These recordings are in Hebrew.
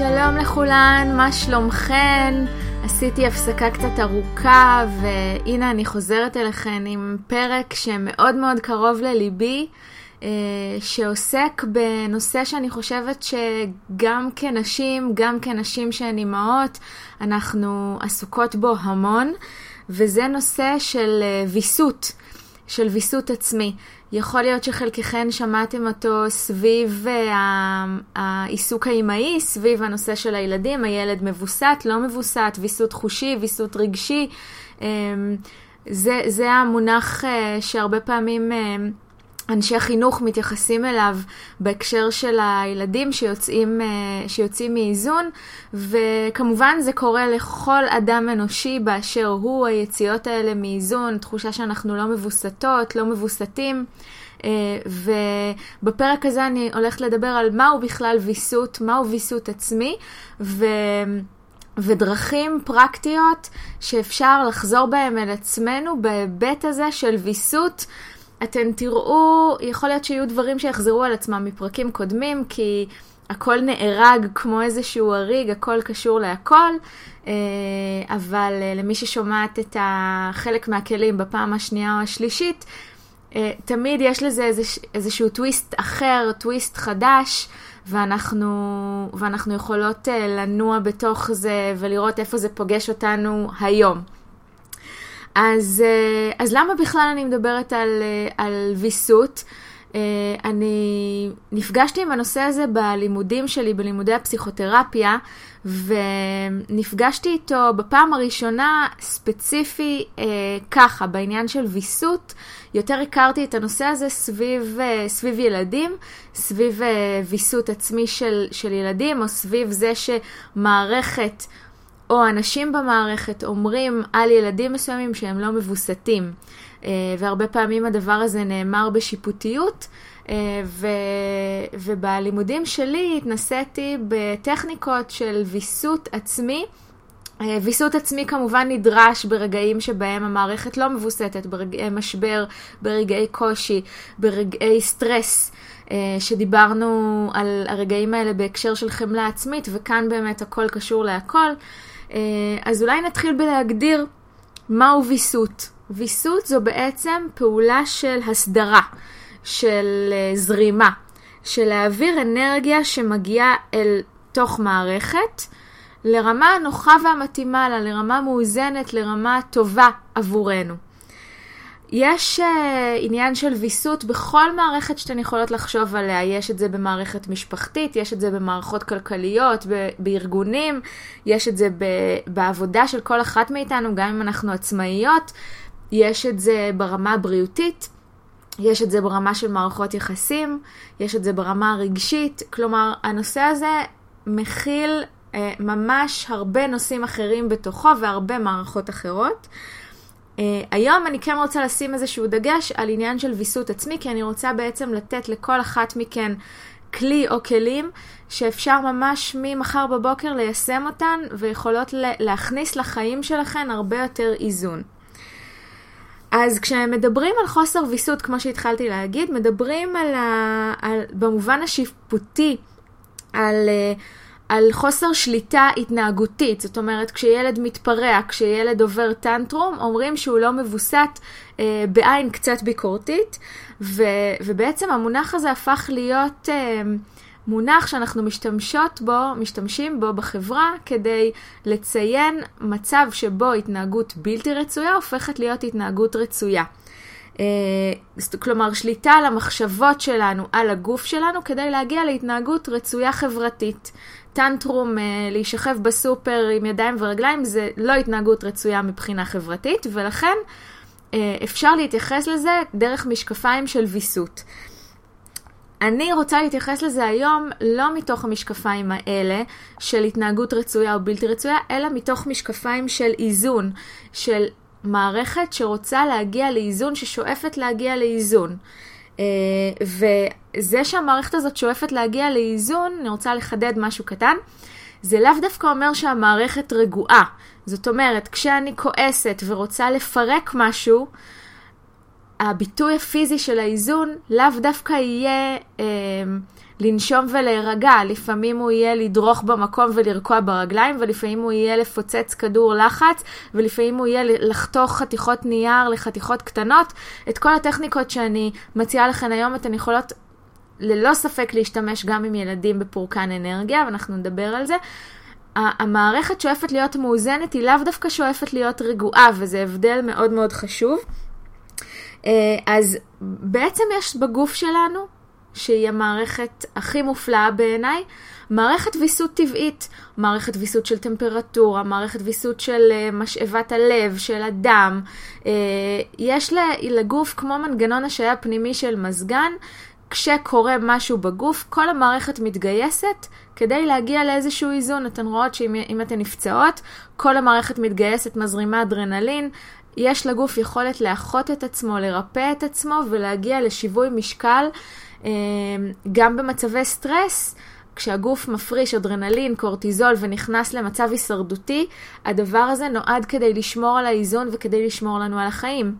שלום לכולן, מה שלומכן? עשיתי הפסקה קצת ארוכה והנה אני חוזרת אליכן עם פרק שמאוד מאוד קרוב לליבי, אה, שעוסק בנושא שאני חושבת שגם כנשים, גם כנשים שהן אימהות, אנחנו עסוקות בו המון, וזה נושא של אה, ויסות, של ויסות עצמי. יכול להיות שחלקכן שמעתם אותו סביב אה, העיסוק האימהי, סביב הנושא של הילדים, הילד מבוסת, לא מבוסת, ויסות חושי, ויסות רגשי. אמ, זה, זה המונח אה, שהרבה פעמים אה, אנשי חינוך מתייחסים אליו בהקשר של הילדים שיוצאים, שיוצאים מאיזון, וכמובן זה קורה לכל אדם אנושי באשר הוא, היציאות האלה מאיזון, תחושה שאנחנו לא מבוסתות, לא מבוסתים. ובפרק הזה אני הולכת לדבר על מהו בכלל ויסות, מהו ויסות עצמי, ו... ודרכים פרקטיות שאפשר לחזור בהם אל עצמנו בהיבט הזה של ויסות. אתם תראו, יכול להיות שיהיו דברים שיחזרו על עצמם מפרקים קודמים, כי הכל נהרג כמו איזשהו הריג, הכל קשור להכל, אה, אבל אה, למי ששומעת את החלק מהכלים בפעם השנייה או השלישית, אה, תמיד יש לזה איזה, איזשהו טוויסט אחר, טוויסט חדש. ואנחנו, ואנחנו יכולות לנוע בתוך זה ולראות איפה זה פוגש אותנו היום. אז, אז למה בכלל אני מדברת על, על ויסות? אני נפגשתי עם הנושא הזה בלימודים שלי, בלימודי הפסיכותרפיה, ונפגשתי איתו בפעם הראשונה ספציפי אה, ככה, בעניין של ויסות. יותר הכרתי את הנושא הזה סביב, אה, סביב ילדים, סביב אה, ויסות עצמי של, של ילדים, או סביב זה שמערכת או אנשים במערכת אומרים על ילדים מסוימים שהם לא מבוסתים. אה, והרבה פעמים הדבר הזה נאמר בשיפוטיות. אה, ו, ובלימודים שלי התנסיתי בטכניקות של ויסות עצמי. אה, ויסות עצמי כמובן נדרש ברגעים שבהם המערכת לא מבוסתת, ברגעי משבר, ברגעי קושי, ברגעי סטרס, שדיברנו על הרגעים האלה בהקשר של חמלה עצמית, וכאן באמת הכל קשור להכל. אז אולי נתחיל בלהגדיר מהו ויסות. ויסות זו בעצם פעולה של הסדרה, של אה, זרימה, של להעביר אנרגיה שמגיעה אל תוך מערכת לרמה הנוחה והמתאימה לה, לרמה מאוזנת, לרמה טובה עבורנו. יש uh, עניין של ויסות בכל מערכת שאתן יכולות לחשוב עליה. יש את זה במערכת משפחתית, יש את זה במערכות כלכליות, ב- בארגונים, יש את זה ב- בעבודה של כל אחת מאיתנו, גם אם אנחנו עצמאיות. יש את זה ברמה הבריאותית, יש את זה ברמה של מערכות יחסים, יש את זה ברמה הרגשית. כלומר, הנושא הזה מכיל אה, ממש הרבה נושאים אחרים בתוכו והרבה מערכות אחרות. Uh, היום אני כן רוצה לשים איזשהו דגש על עניין של ויסות עצמי, כי אני רוצה בעצם לתת לכל אחת מכן כלי או כלים שאפשר ממש ממחר בבוקר ליישם אותן ויכולות להכניס לחיים שלכן הרבה יותר איזון. אז כשמדברים על חוסר ויסות, כמו שהתחלתי להגיד, מדברים על ה... על... במובן השיפוטי על... Uh, על חוסר שליטה התנהגותית. זאת אומרת, כשילד מתפרע, כשילד עובר טנטרום, אומרים שהוא לא מבוסת אה, בעין קצת ביקורתית, ו, ובעצם המונח הזה הפך להיות אה, מונח שאנחנו משתמשות בו, משתמשים בו בחברה כדי לציין מצב שבו התנהגות בלתי רצויה הופכת להיות התנהגות רצויה. אה, כלומר, שליטה על המחשבות שלנו, על הגוף שלנו, כדי להגיע להתנהגות רצויה חברתית. טנטרום, אה, להישכב בסופר עם ידיים ורגליים, זה לא התנהגות רצויה מבחינה חברתית, ולכן אה, אפשר להתייחס לזה דרך משקפיים של ויסות. אני רוצה להתייחס לזה היום לא מתוך המשקפיים האלה של התנהגות רצויה או בלתי רצויה, אלא מתוך משקפיים של איזון, של מערכת שרוצה להגיע לאיזון, ששואפת להגיע לאיזון. אה, וזה שהמערכת הזאת שואפת להגיע לאיזון, אני רוצה לחדד משהו קטן, זה לאו דווקא אומר שהמערכת רגועה. זאת אומרת, כשאני כועסת ורוצה לפרק משהו, הביטוי הפיזי של האיזון לאו דווקא יהיה אה, לנשום ולהירגע, לפעמים הוא יהיה לדרוך במקום ולרקוע ברגליים, ולפעמים הוא יהיה לפוצץ כדור לחץ, ולפעמים הוא יהיה לחתוך חתיכות נייר לחתיכות קטנות. את כל הטכניקות שאני מציעה לכם היום, אתן יכולות ללא ספק להשתמש גם עם ילדים בפורקן אנרגיה, ואנחנו נדבר על זה. המערכת שואפת להיות מאוזנת, היא לאו דווקא שואפת להיות רגועה, וזה הבדל מאוד מאוד חשוב. אה, אז בעצם יש בגוף שלנו, שהיא המערכת הכי מופלאה בעיניי, מערכת ויסות טבעית, מערכת ויסות של טמפרטורה, מערכת ויסות של uh, משאבת הלב, של הדם. Uh, יש לגוף כמו מנגנון השעיה פנימי של מזגן, כשקורה משהו בגוף, כל המערכת מתגייסת כדי להגיע לאיזשהו איזון. אתן רואות שאם אתן נפצעות, כל המערכת מתגייסת, מזרימה אדרנלין. יש לגוף יכולת לאחות את עצמו, לרפא את עצמו ולהגיע לשיווי משקל גם במצבי סטרס. כשהגוף מפריש אדרנלין, קורטיזול ונכנס למצב הישרדותי, הדבר הזה נועד כדי לשמור על האיזון וכדי לשמור לנו על החיים.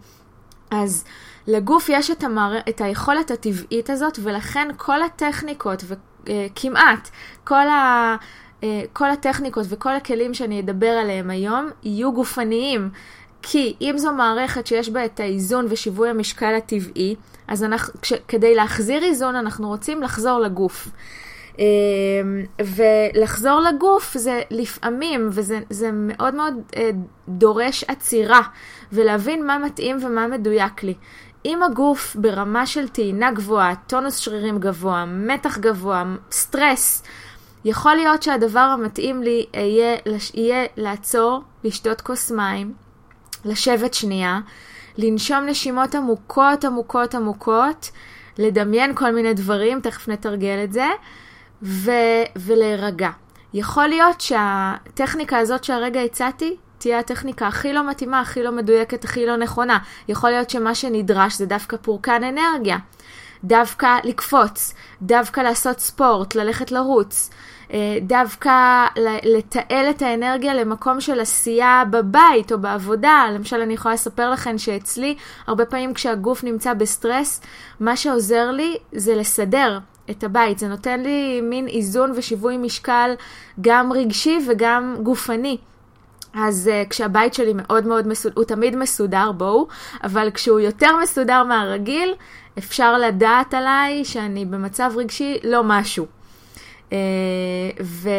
אז לגוף יש את, המער... את היכולת הטבעית הזאת, ולכן כל הטכניקות, וכמעט אה, כל, ה... אה, כל הטכניקות וכל הכלים שאני אדבר עליהם היום, יהיו גופניים. כי אם זו מערכת שיש בה את האיזון ושיווי המשקל הטבעי, אז אנחנו, כש, כדי להחזיר איזון אנחנו רוצים לחזור לגוף. אה, ולחזור לגוף זה לפעמים, וזה מאוד מאוד דורש עצירה, ולהבין מה מתאים ומה מדויק לי. אם הגוף ברמה של טעינה גבוהה, טונוס שרירים גבוה, מתח גבוה, סטרס, יכול להיות שהדבר המתאים לי יהיה, יהיה לעצור, לשתות כוס מים, לשבת שנייה, לנשום נשימות עמוקות עמוקות עמוקות, לדמיין כל מיני דברים, תכף נתרגל את זה, ו- ולהירגע. יכול להיות שהטכניקה הזאת שהרגע הצעתי תהיה הטכניקה הכי לא מתאימה, הכי לא מדויקת, הכי לא נכונה. יכול להיות שמה שנדרש זה דווקא פורקן אנרגיה. דווקא לקפוץ, דווקא לעשות ספורט, ללכת לרוץ, אה, דווקא לתעל את האנרגיה למקום של עשייה בבית או בעבודה. למשל, אני יכולה לספר לכם שאצלי, הרבה פעמים כשהגוף נמצא בסטרס, מה שעוזר לי זה לסדר את הבית. זה נותן לי מין איזון ושיווי משקל גם רגשי וגם גופני. אז uh, כשהבית שלי מאוד מאוד מסודר, הוא תמיד מסודר, בואו, אבל כשהוא יותר מסודר מהרגיל, אפשר לדעת עליי שאני במצב רגשי לא משהו. Uh, ו,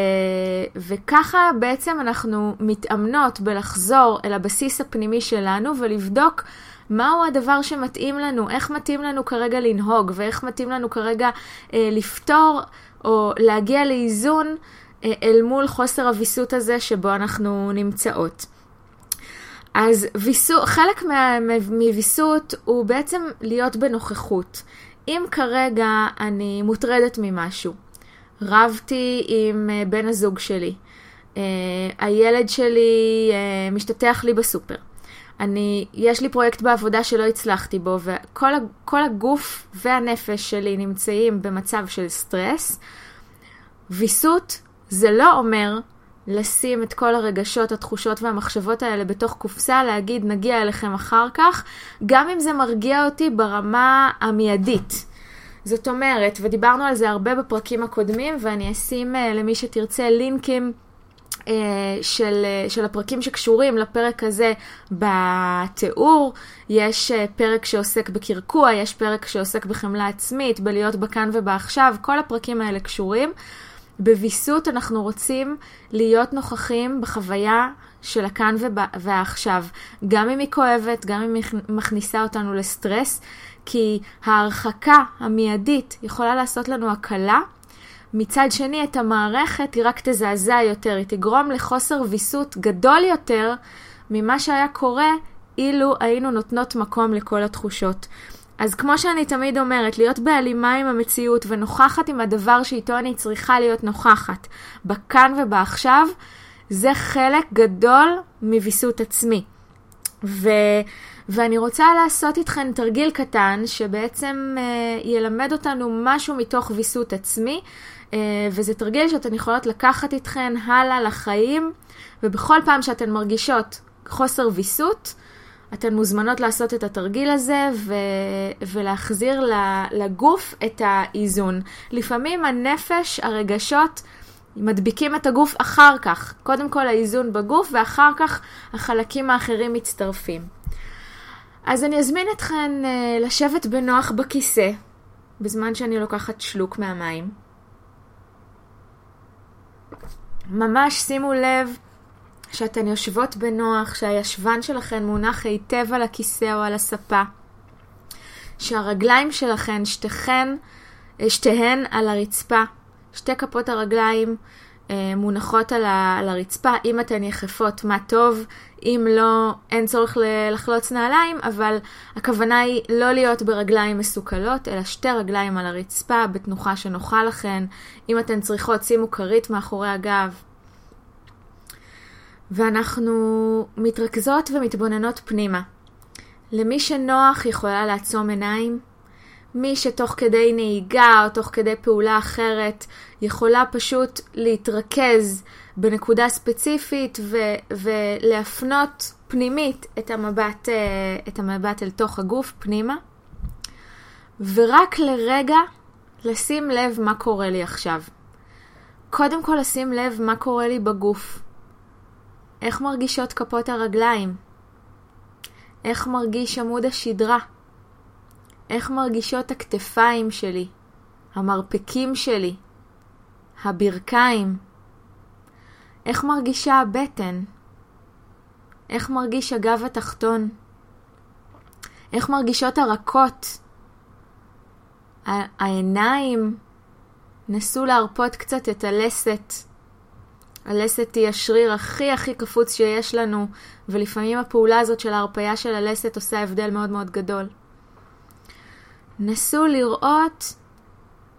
וככה בעצם אנחנו מתאמנות בלחזור אל הבסיס הפנימי שלנו ולבדוק מהו הדבר שמתאים לנו, איך מתאים לנו כרגע לנהוג ואיך מתאים לנו כרגע uh, לפתור או להגיע לאיזון אה, אל מול חוסר הוויסות הזה שבו אנחנו נמצאות. אז ויסות, חלק מוויסות הוא בעצם להיות בנוכחות. אם כרגע אני מוטרדת ממשהו, רבתי עם אה, בן הזוג שלי, אה, הילד שלי משתטח לי בסופר, אני, יש לי פרויקט בעבודה שלא הצלחתי בו, וכל הגוף והנפש שלי נמצאים במצב של סטרס, ויסות זה לא אומר לשים את כל הרגשות, התחושות והמחשבות האלה בתוך קופסה, להגיד נגיע אליכם אחר כך, גם אם זה מרגיע אותי ברמה המיידית. זאת אומרת, ודיברנו על זה הרבה בפרקים הקודמים, ואני אשים uh, למי שתרצה לינקים uh, של, uh, של הפרקים שקשורים לפרק הזה בתיאור. יש פרק שעוסק בקרקוע, יש פרק שעוסק בחמלה עצמית, בלהיות בכאן ובעכשיו, כל הפרקים האלה קשורים. בוויסות אנחנו רוצים להיות נוכחים בחוויה של הכאן והעכשיו, גם אם היא כואבת, גם אם היא מכניסה אותנו לסטרס, כי ההרחקה המיידית יכולה לעשות לנו הקלה. מצד שני, את המערכת היא רק תזעזע יותר, היא תגרום לחוסר ויסות גדול יותר ממה שהיה קורה אילו היינו נותנות מקום לכל התחושות. אז כמו שאני תמיד אומרת, להיות בהלימה עם המציאות ונוכחת עם הדבר שאיתו אני צריכה להיות נוכחת, בכאן ובעכשיו, זה חלק גדול מוויסות עצמי. ו... ואני רוצה לעשות איתכם תרגיל קטן שבעצם uh, ילמד אותנו משהו מתוך ויסות עצמי, uh, וזה תרגיל שאתן יכולות לקחת איתכן הלאה לחיים, ובכל פעם שאתן מרגישות חוסר ויסות, אתן מוזמנות לעשות את התרגיל הזה ו- ולהחזיר לגוף את האיזון. לפעמים הנפש, הרגשות, מדביקים את הגוף אחר כך. קודם כל האיזון בגוף ואחר כך החלקים האחרים מצטרפים. אז אני אזמין אתכן אה, לשבת בנוח בכיסא, בזמן שאני לוקחת שלוק מהמים. ממש שימו לב שאתן יושבות בנוח, שהישבן שלכן מונח היטב על הכיסא או על הספה, שהרגליים שלכן, שתיכן, אה, שתיהן על הרצפה, שתי כפות הרגליים אה, מונחות על, ה, על הרצפה, אם אתן יחפות, מה טוב, אם לא, אין צורך לחלוץ נעליים, אבל הכוונה היא לא להיות ברגליים מסוכלות, אלא שתי רגליים על הרצפה, בתנוחה שנוחה לכן. אם אתן צריכות, שימו כרית מאחורי הגב. ואנחנו מתרכזות ומתבוננות פנימה. למי שנוח יכולה לעצום עיניים, מי שתוך כדי נהיגה או תוך כדי פעולה אחרת יכולה פשוט להתרכז בנקודה ספציפית ו- ולהפנות פנימית את המבט, אה, את המבט אל תוך הגוף, פנימה, ורק לרגע לשים לב מה קורה לי עכשיו. קודם כל לשים לב מה קורה לי בגוף. איך מרגישות כפות הרגליים? איך מרגיש עמוד השדרה? איך מרגישות הכתפיים שלי? המרפקים שלי? הברכיים? איך מרגישה הבטן? איך מרגיש הגב התחתון? איך מרגישות הרכות? העיניים? נסו להרפות קצת את הלסת. הלסת היא השריר הכי הכי קפוץ שיש לנו, ולפעמים הפעולה הזאת של ההרפאיה של הלסת עושה הבדל מאוד מאוד גדול. נסו לראות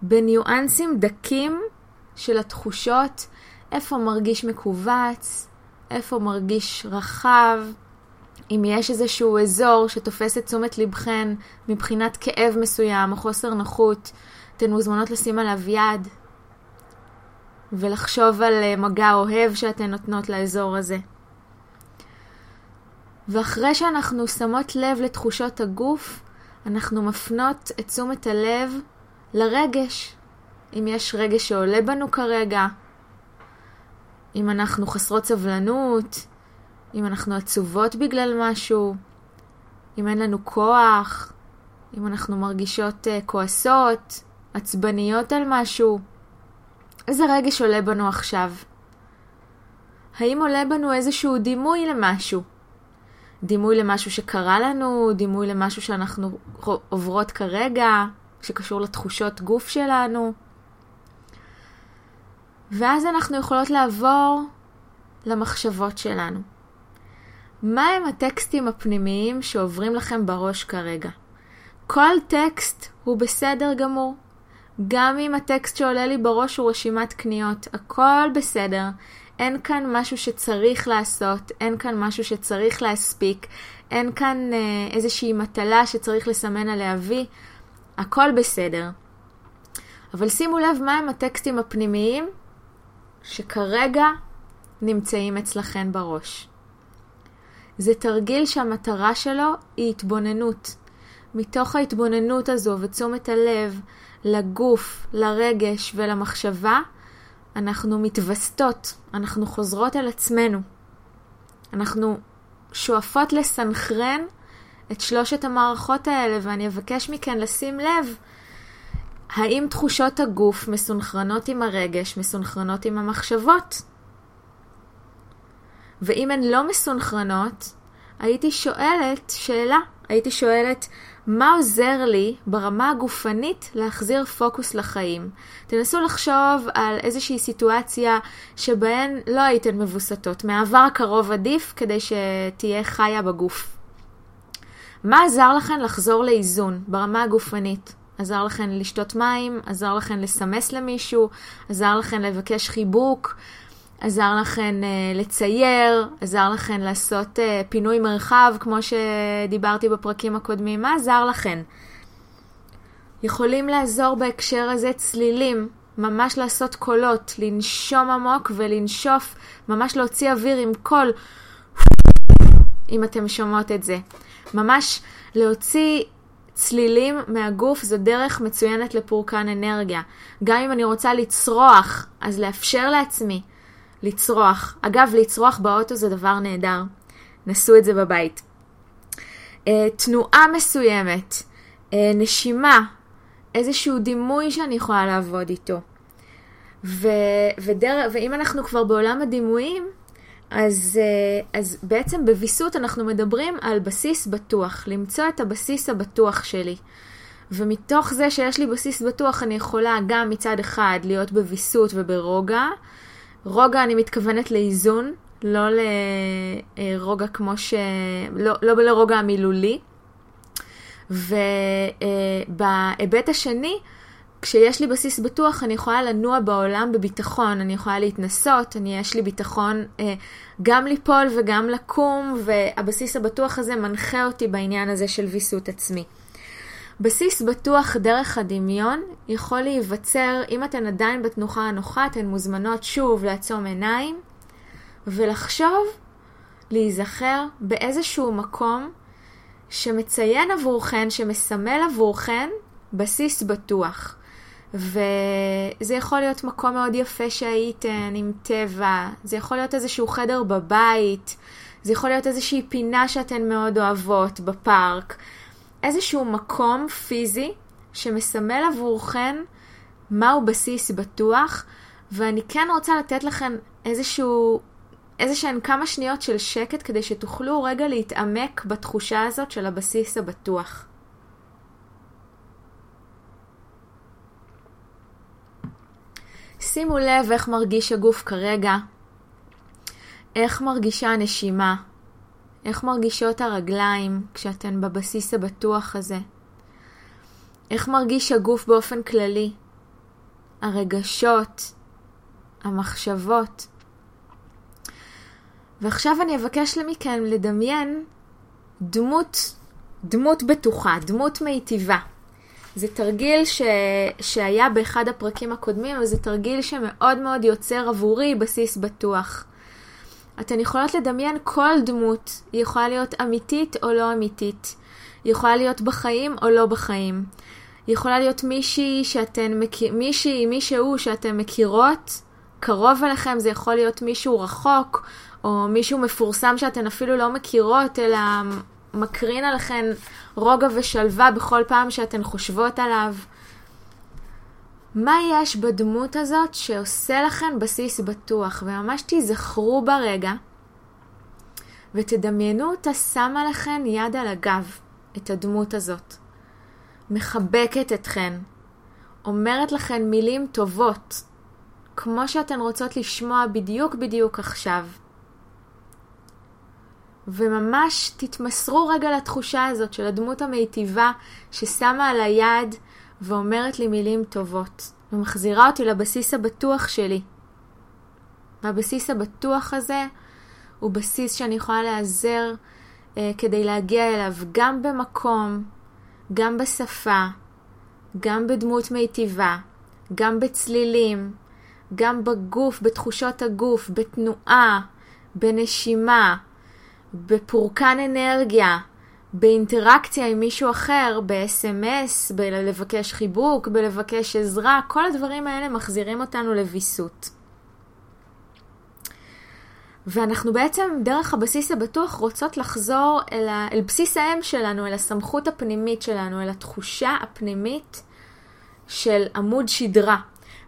בניואנסים דקים של התחושות, איפה מרגיש מכווץ, איפה מרגיש רחב, אם יש איזשהו אזור שתופס את תשומת לבכן מבחינת כאב מסוים או חוסר נוחות, אתן מוזמנות לשים עליו יד ולחשוב על אה, מגע אוהב שאתן נותנות לאזור הזה. ואחרי שאנחנו שמות לב לתחושות הגוף, אנחנו מפנות את תשומת הלב לרגש. אם יש רגש שעולה בנו כרגע, אם אנחנו חסרות סבלנות, אם אנחנו עצובות בגלל משהו, אם אין לנו כוח, אם אנחנו מרגישות uh, כועסות, עצבניות על משהו. איזה רגש עולה בנו עכשיו? האם עולה בנו איזשהו דימוי למשהו? דימוי למשהו שקרה לנו, דימוי למשהו שאנחנו עוברות כרגע, שקשור לתחושות גוף שלנו. ואז אנחנו יכולות לעבור למחשבות שלנו. מה הם הטקסטים הפנימיים שעוברים לכם בראש כרגע? כל טקסט הוא בסדר גמור. גם אם הטקסט שעולה לי בראש הוא רשימת קניות, הכל בסדר. אין כאן משהו שצריך לעשות, אין כאן משהו שצריך להספיק, אין כאן אה, איזושהי מטלה שצריך לסמן עליה וי, הכל בסדר. אבל שימו לב מהם הטקסטים הפנימיים שכרגע נמצאים אצלכן בראש. זה תרגיל שהמטרה שלו היא התבוננות. מתוך ההתבוננות הזו ותשומת הלב לגוף, לרגש ולמחשבה, אנחנו מתווסתות, אנחנו חוזרות על עצמנו. אנחנו שואפות לסנכרן את שלושת המערכות האלה, ואני אבקש מכן לשים לב האם תחושות הגוף מסונכרנות עם הרגש, מסונכרנות עם המחשבות? ואם הן לא מסונכרנות, הייתי שואלת שאלה, הייתי שואלת, מה עוזר לי ברמה הגופנית להחזיר פוקוס לחיים? תנסו לחשוב על איזושהי סיטואציה שבהן לא הייתן מבוסתות, מהעבר הקרוב עדיף כדי שתהיה חיה בגוף. מה עזר לכן לחזור לאיזון ברמה הגופנית? עזר לכן לשתות מים, עזר לכן לסמס למישהו, עזר לכן לבקש חיבוק, עזר לכן uh, לצייר, עזר לכן לעשות uh, פינוי מרחב, כמו שדיברתי בפרקים הקודמים. מה עזר לכן? יכולים לעזור בהקשר הזה צלילים, ממש לעשות קולות, לנשום עמוק ולנשוף, ממש להוציא אוויר עם קול, אם אתם שומעות את זה. ממש להוציא צלילים מהגוף זו דרך מצוינת לפורקן אנרגיה. גם אם אני רוצה לצרוח, אז לאפשר לעצמי לצרוח. אגב, לצרוח באוטו זה דבר נהדר. נסו את זה בבית. Uh, תנועה מסוימת, uh, נשימה, איזשהו דימוי שאני יכולה לעבוד איתו. ו, ודר, ואם אנחנו כבר בעולם הדימויים, אז, uh, אז בעצם בוויסות אנחנו מדברים על בסיס בטוח, למצוא את הבסיס הבטוח שלי. ומתוך זה שיש לי בסיס בטוח, אני יכולה גם מצד אחד להיות בוויסות וברוגע. רוגע אני מתכוונת לאיזון, לא לרוגע כמו ש... לא, לא לרוגע המילולי. ובהיבט השני, כשיש לי בסיס בטוח, אני יכולה לנוע בעולם בביטחון, אני יכולה להתנסות, אני, יש לי ביטחון אה, גם ליפול וגם לקום, והבסיס הבטוח הזה מנחה אותי בעניין הזה של ויסות עצמי. בסיס בטוח דרך הדמיון יכול להיווצר, אם אתן עדיין בתנוחה הנוחה, אתן מוזמנות שוב לעצום עיניים ולחשוב, להיזכר באיזשהו מקום שמציין עבורכן, שמסמל עבורכן בסיס בטוח. וזה יכול להיות מקום מאוד יפה שהייתן עם טבע, זה יכול להיות איזשהו חדר בבית, זה יכול להיות איזושהי פינה שאתן מאוד אוהבות בפארק, איזשהו מקום פיזי שמסמל עבורכן מהו בסיס בטוח, ואני כן רוצה לתת לכם איזשהו, איזה שהן כמה שניות של שקט כדי שתוכלו רגע להתעמק בתחושה הזאת של הבסיס הבטוח. שימו לב איך מרגיש הגוף כרגע, איך מרגישה הנשימה, איך מרגישות הרגליים כשאתן בבסיס הבטוח הזה, איך מרגיש הגוף באופן כללי, הרגשות, המחשבות. ועכשיו אני אבקש מכם לדמיין דמות, דמות בטוחה, דמות מיטיבה. זה תרגיל ש... שהיה באחד הפרקים הקודמים, וזה תרגיל שמאוד מאוד יוצר עבורי בסיס בטוח. אתן יכולות לדמיין כל דמות, היא יכולה להיות אמיתית או לא אמיתית. היא יכולה להיות בחיים או לא בחיים. היא יכולה להיות מישהי שאתן מכיר... מישהי, מישהו שאתן מכירות, קרוב אליכם, זה יכול להיות מישהו רחוק, או מישהו מפורסם שאתן אפילו לא מכירות, אלא מקרין עליכן רוגע ושלווה בכל פעם שאתן חושבות עליו. מה יש בדמות הזאת שעושה לכן בסיס בטוח, וממש תיזכרו ברגע, ותדמיינו אותה שמה לכן יד על הגב, את הדמות הזאת. מחבקת אתכן, אומרת לכן מילים טובות, כמו שאתן רוצות לשמוע בדיוק בדיוק עכשיו. וממש תתמסרו רגע לתחושה הזאת של הדמות המיטיבה ששמה על היד ואומרת לי מילים טובות, ומחזירה אותי לבסיס הבטוח שלי. והבסיס הבטוח הזה הוא בסיס שאני יכולה להיעזר אה, כדי להגיע אליו גם במקום, גם בשפה, גם בדמות מיטיבה, גם בצלילים, גם בגוף, בתחושות הגוף, בתנועה, בנשימה, בפורקן אנרגיה, באינטראקציה עם מישהו אחר, ב-SMS, בלבקש חיבוק, בלבקש עזרה, כל הדברים האלה מחזירים אותנו לוויסות. ואנחנו בעצם, דרך הבסיס הבטוח, רוצות לחזור אל, ה... אל בסיס האם שלנו, אל הסמכות הפנימית שלנו, אל התחושה הפנימית של עמוד שדרה.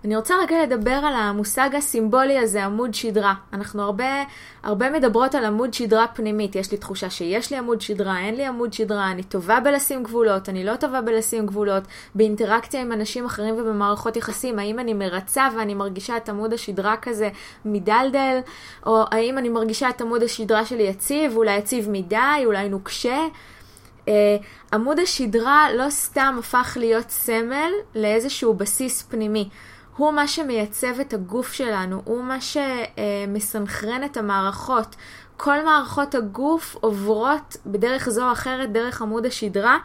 אני רוצה רגע לדבר על המושג הסימבולי הזה, עמוד שדרה. אנחנו הרבה, הרבה מדברות על עמוד שדרה פנימית. יש לי תחושה שיש לי עמוד שדרה, אין לי עמוד שדרה, אני טובה בלשים גבולות, אני לא טובה בלשים גבולות, באינטראקציה עם אנשים אחרים ובמערכות יחסים, האם אני מרצה ואני מרגישה את עמוד השדרה כזה מדלדל, או האם אני מרגישה את עמוד השדרה שלי יציב, אולי יציב מדי, אולי נוקשה. Uh, עמוד השדרה לא סתם הפך להיות סמל לאיזשהו בסיס פנימי. הוא מה שמייצב את הגוף שלנו, הוא מה שמסנכרן את המערכות. כל מערכות הגוף עוברות בדרך זו או אחרת דרך עמוד השדרה,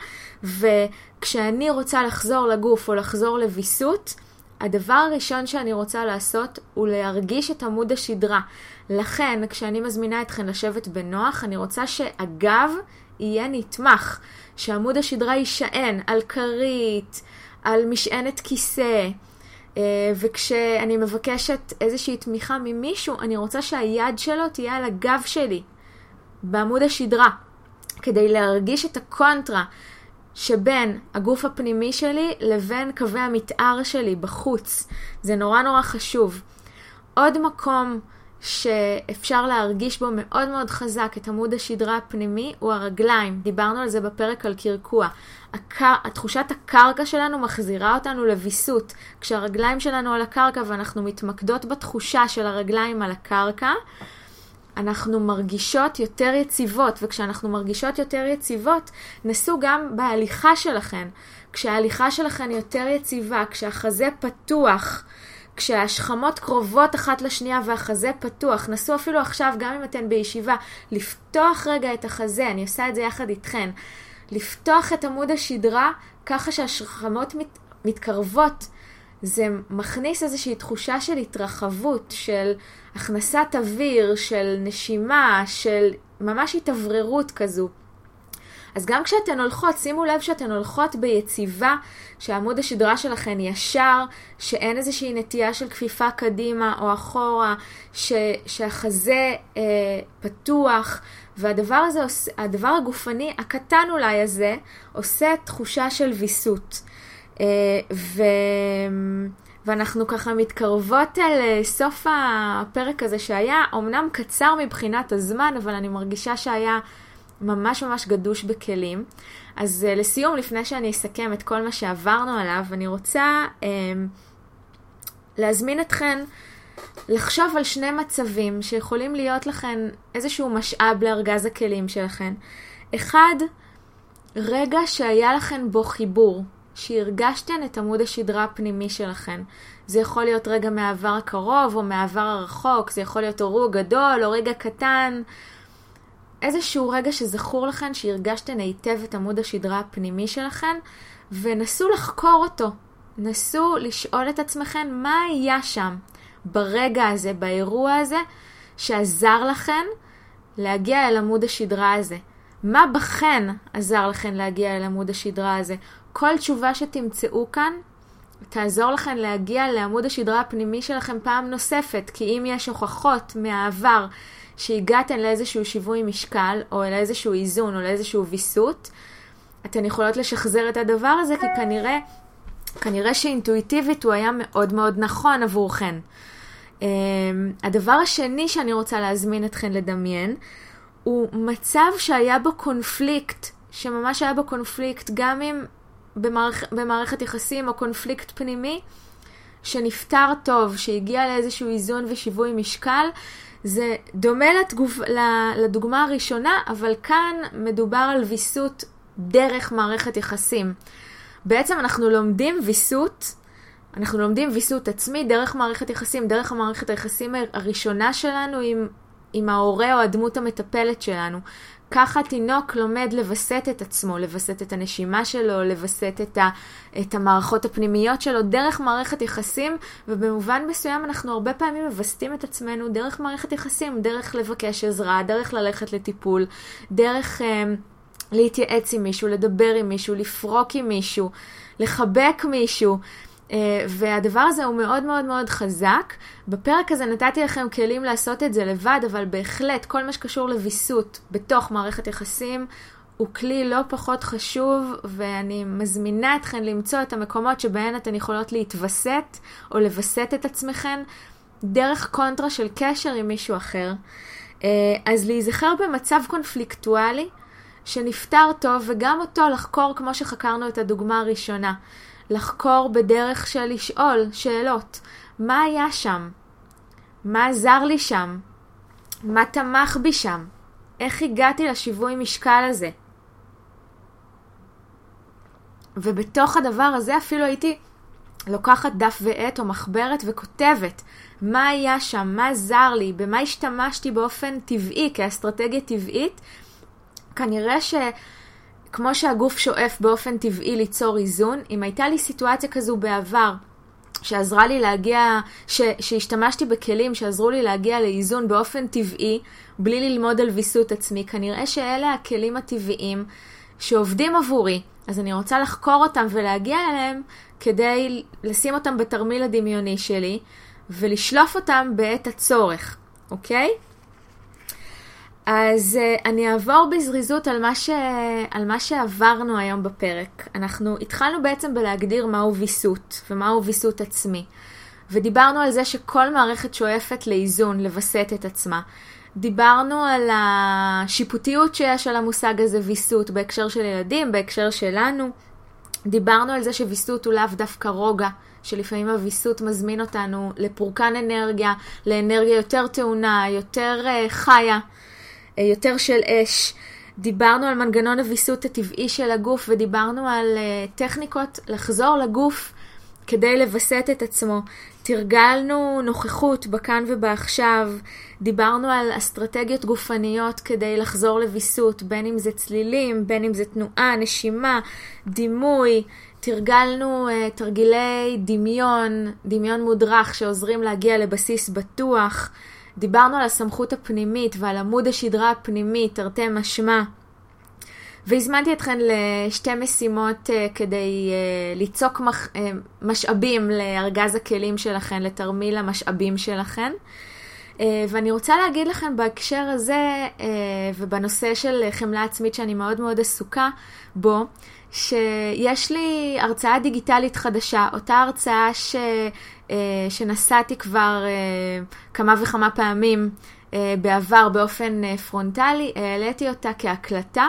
וכשאני רוצה לחזור לגוף או לחזור לוויסות, הדבר הראשון שאני רוצה לעשות הוא להרגיש את עמוד השדרה, לכן, כשאני מזמינה אתכן לשבת בנוח, אני רוצה שהגב יהיה נתמך, שעמוד השדרה יישען על כרית, על משענת כיסא, וכשאני מבקשת איזושהי תמיכה ממישהו, אני רוצה שהיד שלו תהיה על הגב שלי, בעמוד השדרה, כדי להרגיש את הקונטרה שבין הגוף הפנימי שלי לבין קווי המתאר שלי בחוץ. זה נורא נורא חשוב. עוד מקום שאפשר להרגיש בו מאוד מאוד חזק את עמוד השדרה הפנימי הוא הרגליים. דיברנו על זה בפרק על קרקוע. הקר... התחושת הקרקע שלנו מחזירה אותנו לוויסות. כשהרגליים שלנו על הקרקע ואנחנו מתמקדות בתחושה של הרגליים על הקרקע, אנחנו מרגישות יותר יציבות, וכשאנחנו מרגישות יותר יציבות, נסו גם בהליכה שלכן. כשההליכה שלכן יותר יציבה, כשהחזה פתוח, כשהשכמות קרובות אחת לשנייה והחזה פתוח, נסו אפילו עכשיו, גם אם אתן בישיבה, לפתוח רגע את החזה, אני עושה את זה יחד איתכן, לפתוח את עמוד השדרה ככה שהשכמות מת, מתקרבות. זה מכניס איזושהי תחושה של התרחבות, של הכנסת אוויר, של נשימה, של ממש התאווררות כזו. אז גם כשאתן הולכות, שימו לב שאתן הולכות ביציבה, שעמוד השדרה שלכן ישר, שאין איזושהי נטייה של כפיפה קדימה או אחורה, ש, שהחזה אה, פתוח, והדבר הזה, הדבר הגופני הקטן אולי הזה, עושה תחושה של ויסות. אה, ו... ואנחנו ככה מתקרבות אל אה, סוף הפרק הזה שהיה, אמנם קצר מבחינת הזמן, אבל אני מרגישה שהיה ממש ממש גדוש בכלים. אז uh, לסיום, לפני שאני אסכם את כל מה שעברנו עליו, אני רוצה um, להזמין אתכן לחשוב על שני מצבים שיכולים להיות לכן איזשהו משאב לארגז הכלים שלכן. אחד, רגע שהיה לכן בו חיבור, שהרגשתן את עמוד השדרה הפנימי שלכן. זה יכול להיות רגע מהעבר הקרוב או מהעבר הרחוק, זה יכול להיות אירוע גדול או רגע קטן. איזשהו רגע שזכור לכן, שהרגשתן היטב את עמוד השדרה הפנימי שלכן, ונסו לחקור אותו. נסו לשאול את עצמכן מה היה שם ברגע הזה, באירוע הזה, שעזר לכן להגיע אל עמוד השדרה הזה. מה בכן עזר לכן להגיע אל עמוד השדרה הזה? כל תשובה שתמצאו כאן תעזור לכן להגיע לעמוד השדרה הפנימי שלכם פעם נוספת, כי אם יש הוכחות מהעבר שהגעתן לאיזשהו שיווי משקל, או לאיזשהו איזון, או לאיזשהו ויסות, אתן יכולות לשחזר את הדבר הזה, כי כנראה, כנראה שאינטואיטיבית הוא היה מאוד מאוד נכון עבורכן. Um, הדבר השני שאני רוצה להזמין אתכן לדמיין, הוא מצב שהיה בו קונפליקט, שממש היה בו קונפליקט, גם אם במערכ... במערכת יחסים או קונפליקט פנימי, שנפתר טוב, שהגיע לאיזשהו איזון ושיווי משקל, זה דומה לתגוב, לדוגמה הראשונה, אבל כאן מדובר על ויסות דרך מערכת יחסים. בעצם אנחנו לומדים ויסות, אנחנו לומדים ויסות עצמי דרך מערכת יחסים, דרך המערכת היחסים הראשונה שלנו עם, עם ההורה או הדמות המטפלת שלנו. ככה תינוק לומד לווסת את עצמו, לווסת את הנשימה שלו, לווסת את, ה, את המערכות הפנימיות שלו דרך מערכת יחסים, ובמובן מסוים אנחנו הרבה פעמים מווסתים את עצמנו דרך מערכת יחסים, דרך לבקש עזרה, דרך ללכת לטיפול, דרך אה, להתייעץ עם מישהו, לדבר עם מישהו, לפרוק עם מישהו, לחבק מישהו. אה, והדבר הזה הוא מאוד מאוד מאוד חזק. בפרק הזה נתתי לכם כלים לעשות את זה לבד, אבל בהחלט כל מה שקשור לוויסות בתוך מערכת יחסים הוא כלי לא פחות חשוב, ואני מזמינה אתכן למצוא את המקומות שבהן אתן יכולות להתווסת או לווסת את עצמכן דרך קונטרה של קשר עם מישהו אחר. אה, אז להיזכר במצב קונפליקטואלי שנפתר טוב, וגם אותו לחקור כמו שחקרנו את הדוגמה הראשונה. לחקור בדרך של לשאול שאלות. מה היה שם? מה עזר לי שם? מה תמך בי שם? איך הגעתי לשיווי משקל הזה? ובתוך הדבר הזה אפילו הייתי לוקחת דף ועט או מחברת וכותבת מה היה שם, מה עזר לי, במה השתמשתי באופן טבעי, כאסטרטגיה טבעית. כנראה ש... כמו שהגוף שואף באופן טבעי ליצור איזון, אם הייתה לי סיטואציה כזו בעבר, שעזרה לי להגיע, ש, שהשתמשתי בכלים שעזרו לי להגיע לאיזון באופן טבעי, בלי ללמוד על ויסות עצמי. כנראה שאלה הכלים הטבעיים שעובדים עבורי, אז אני רוצה לחקור אותם ולהגיע אליהם כדי לשים אותם בתרמיל הדמיוני שלי ולשלוף אותם בעת הצורך, אוקיי? אז uh, אני אעבור בזריזות על מה, ש... על מה שעברנו היום בפרק. אנחנו התחלנו בעצם בלהגדיר מהו ויסות ומהו ויסות עצמי. ודיברנו על זה שכל מערכת שואפת לאיזון, לווסת את עצמה. דיברנו על השיפוטיות שיש על המושג הזה ויסות בהקשר של ילדים, בהקשר שלנו. דיברנו על זה שוויסות הוא לאו דווקא רוגע, שלפעמים הוויסות מזמין אותנו לפורקן אנרגיה, לאנרגיה יותר טעונה, יותר uh, חיה. אה, יותר של אש. דיברנו על מנגנון הוויסות הטבעי של הגוף ודיברנו על uh, טכניקות לחזור לגוף כדי לווסת את עצמו. תרגלנו נוכחות בכאן ובעכשיו, דיברנו על אסטרטגיות גופניות כדי לחזור לוויסות, בין אם זה צלילים, בין אם זה תנועה, נשימה, דימוי. תרגלנו uh, תרגילי דמיון, דמיון מודרך שעוזרים להגיע לבסיס בטוח. דיברנו על הסמכות הפנימית ועל עמוד השדרה הפנימי, תרתי משמע. והזמנתי אתכן לשתי משימות uh, כדי uh, ליצוק מח, uh, משאבים לארגז הכלים שלכן, לתרמיל המשאבים שלכן. Uh, ואני רוצה להגיד לכם בהקשר הזה uh, ובנושא של חמלה עצמית שאני מאוד מאוד עסוקה בו, שיש לי הרצאה דיגיטלית חדשה, אותה הרצאה ש... אה, שנסעתי כבר אה, כמה וכמה פעמים אה, בעבר באופן פרונטלי, העליתי אותה כהקלטה.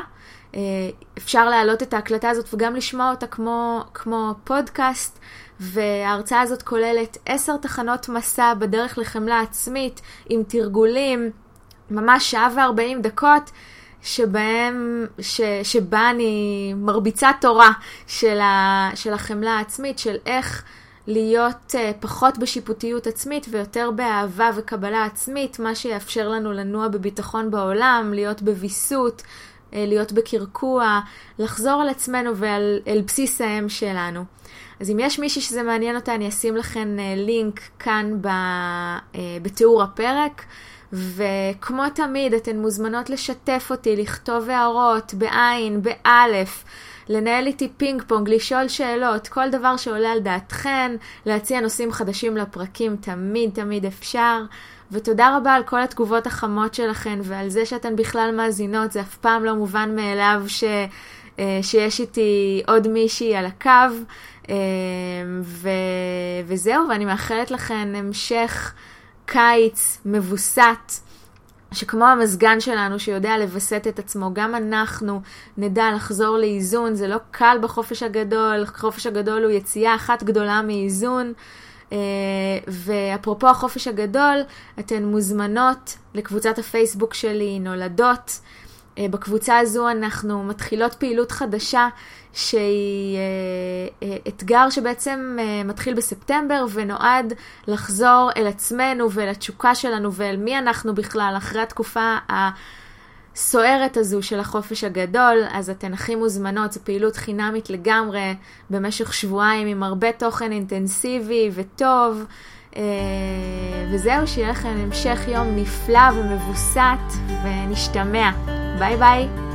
אפשר להעלות את ההקלטה הזאת וגם לשמוע אותה כמו, כמו פודקאסט. וההרצאה הזאת כוללת עשר תחנות מסע בדרך לחמלה עצמית עם תרגולים, ממש שעה וארבעים דקות, שבהם, ש, שבה אני מרביצה תורה של, ה, של החמלה העצמית, של איך להיות uh, פחות בשיפוטיות עצמית ויותר באהבה וקבלה עצמית, מה שיאפשר לנו לנוע בביטחון בעולם, להיות בוויסות, uh, להיות בקרקוע, לחזור על עצמנו ואל בסיס האם שלנו. אז אם יש מישהי שזה מעניין אותה, אני אשים לכם uh, לינק כאן ב, uh, בתיאור הפרק. וכמו תמיד, אתן מוזמנות לשתף אותי, לכתוב הערות, בעין, באלף. לנהל איתי פינג פונג, לשאול שאלות, כל דבר שעולה על דעתכן, להציע נושאים חדשים לפרקים, תמיד תמיד אפשר. ותודה רבה על כל התגובות החמות שלכן ועל זה שאתן בכלל מאזינות, זה אף פעם לא מובן מאליו ש, אה, שיש איתי עוד מישהי על הקו. אה, ו, וזהו, ואני מאחלת לכן המשך קיץ מבוסת. שכמו המזגן שלנו שיודע לווסת את עצמו, גם אנחנו נדע לחזור לאיזון, זה לא קל בחופש הגדול, חופש הגדול הוא יציאה אחת גדולה מאיזון. Uh, ואפרופו החופש הגדול, אתן מוזמנות לקבוצת הפייסבוק שלי, נולדות. Uh, בקבוצה הזו אנחנו מתחילות פעילות חדשה שהיא אה, אה, אתגר שבעצם אה, מתחיל בספטמבר ונועד לחזור אל עצמנו ואל התשוקה שלנו ואל מי אנחנו בכלל אחרי התקופה הסוערת הזו של החופש הגדול, אז אתן הכי מוזמנות, זו פעילות חינמית לגמרי במשך שבועיים עם הרבה תוכן אינטנסיבי וטוב. וזהו, שיהיה לכם המשך יום נפלא ומבוסת ונשתמע. ביי ביי.